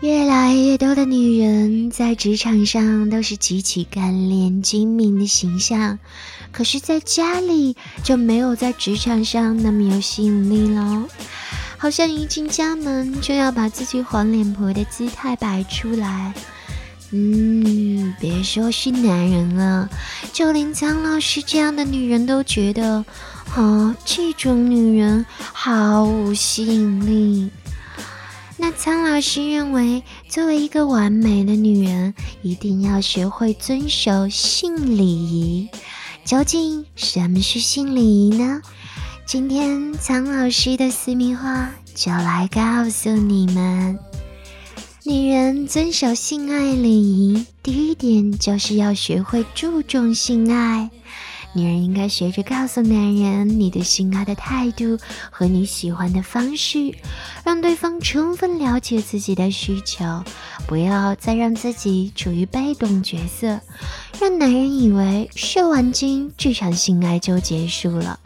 越来越多的女人在职场上都是极其干练精明的形象，可是，在家里就没有在职场上那么有吸引力了。好像一进家门就要把自己黄脸婆的姿态摆出来。嗯，别说是男人了，就连张老师这样的女人都觉得，哦，这种女人毫无吸引力。那苍老师认为，作为一个完美的女人，一定要学会遵守性礼仪。究竟什么是性礼仪呢？今天苍老师的私密话就来告诉你们：女人遵守性爱礼仪，第一点就是要学会注重性爱。女人应该学着告诉男人你对性爱的态度和你喜欢的方式，让对方充分了解自己的需求，不要再让自己处于被动角色，让男人以为射完精这场性爱就结束了。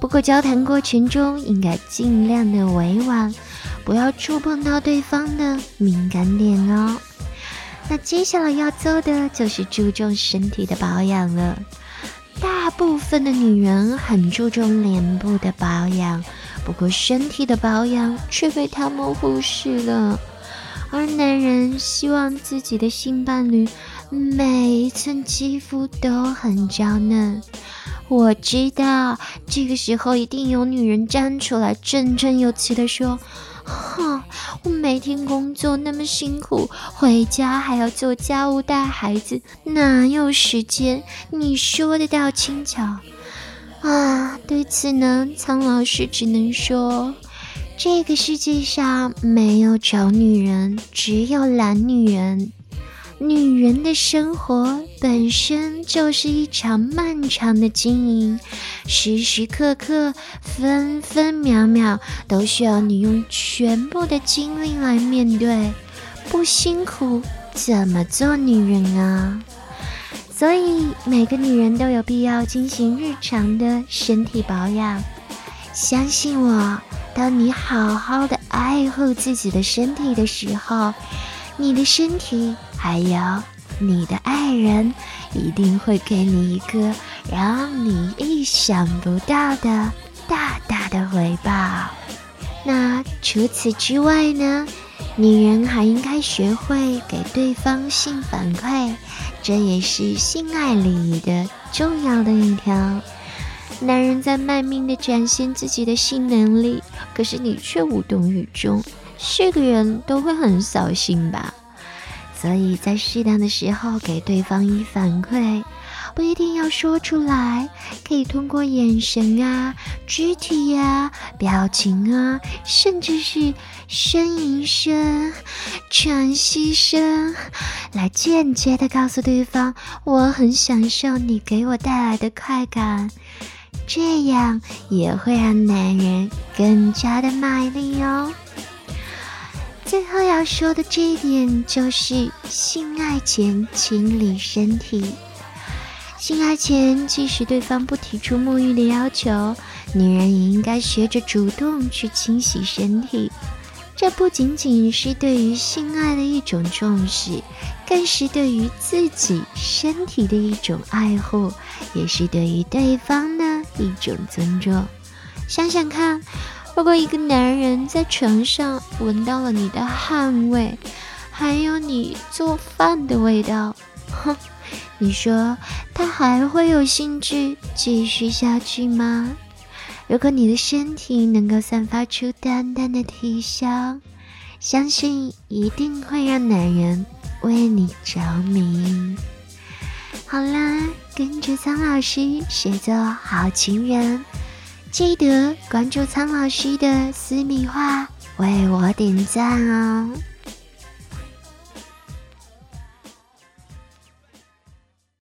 不过交谈过程中应该尽量的委婉，不要触碰到对方的敏感点哦。那接下来要做的就是注重身体的保养了。大部分的女人很注重脸部的保养，不过身体的保养却被他们忽视了。而男人希望自己的性伴侣每一寸肌肤都很娇嫩。我知道，这个时候一定有女人站出来，振振有词地说。哼，我每天工作那么辛苦，回家还要做家务、带孩子，哪有时间？你说的到轻巧啊？对此呢，苍老师只能说，这个世界上没有丑女人，只有懒女人。女人的生活本身就是一场漫长的经营，时时刻刻、分分秒秒都需要你用全部的精力来面对，不辛苦怎么做女人啊？所以每个女人都有必要进行日常的身体保养。相信我，当你好好的爱护自己的身体的时候，你的身体。还有，你的爱人一定会给你一个让你意想不到的大大的回报。那除此之外呢？女人还应该学会给对方性反馈，这也是性爱礼仪的重要的一条。男人在卖命的展现自己的性能力，可是你却无动于衷，是个人都会很扫兴吧？所以在适当的时候给对方以反馈，不一定要说出来，可以通过眼神啊、肢体呀、表情啊，甚至是呻吟声、喘息声，来间接的告诉对方，我很享受你给我带来的快感，这样也会让男人更加的卖力哦。最后要说的这一点就是，性爱前清理身体。性爱前，即使对方不提出沐浴的要求，女人也应该学着主动去清洗身体。这不仅仅是对于性爱的一种重视，更是对于自己身体的一种爱护，也是对于对方的一种尊重。想想看。如果一个男人在床上闻到了你的汗味，还有你做饭的味道，哼，你说他还会有兴致继续下去吗？如果你的身体能够散发出淡淡的体香，相信一定会让男人为你着迷。好啦，跟着苍老师学做好情人。记得关注苍老师的私密话，为我点赞哦。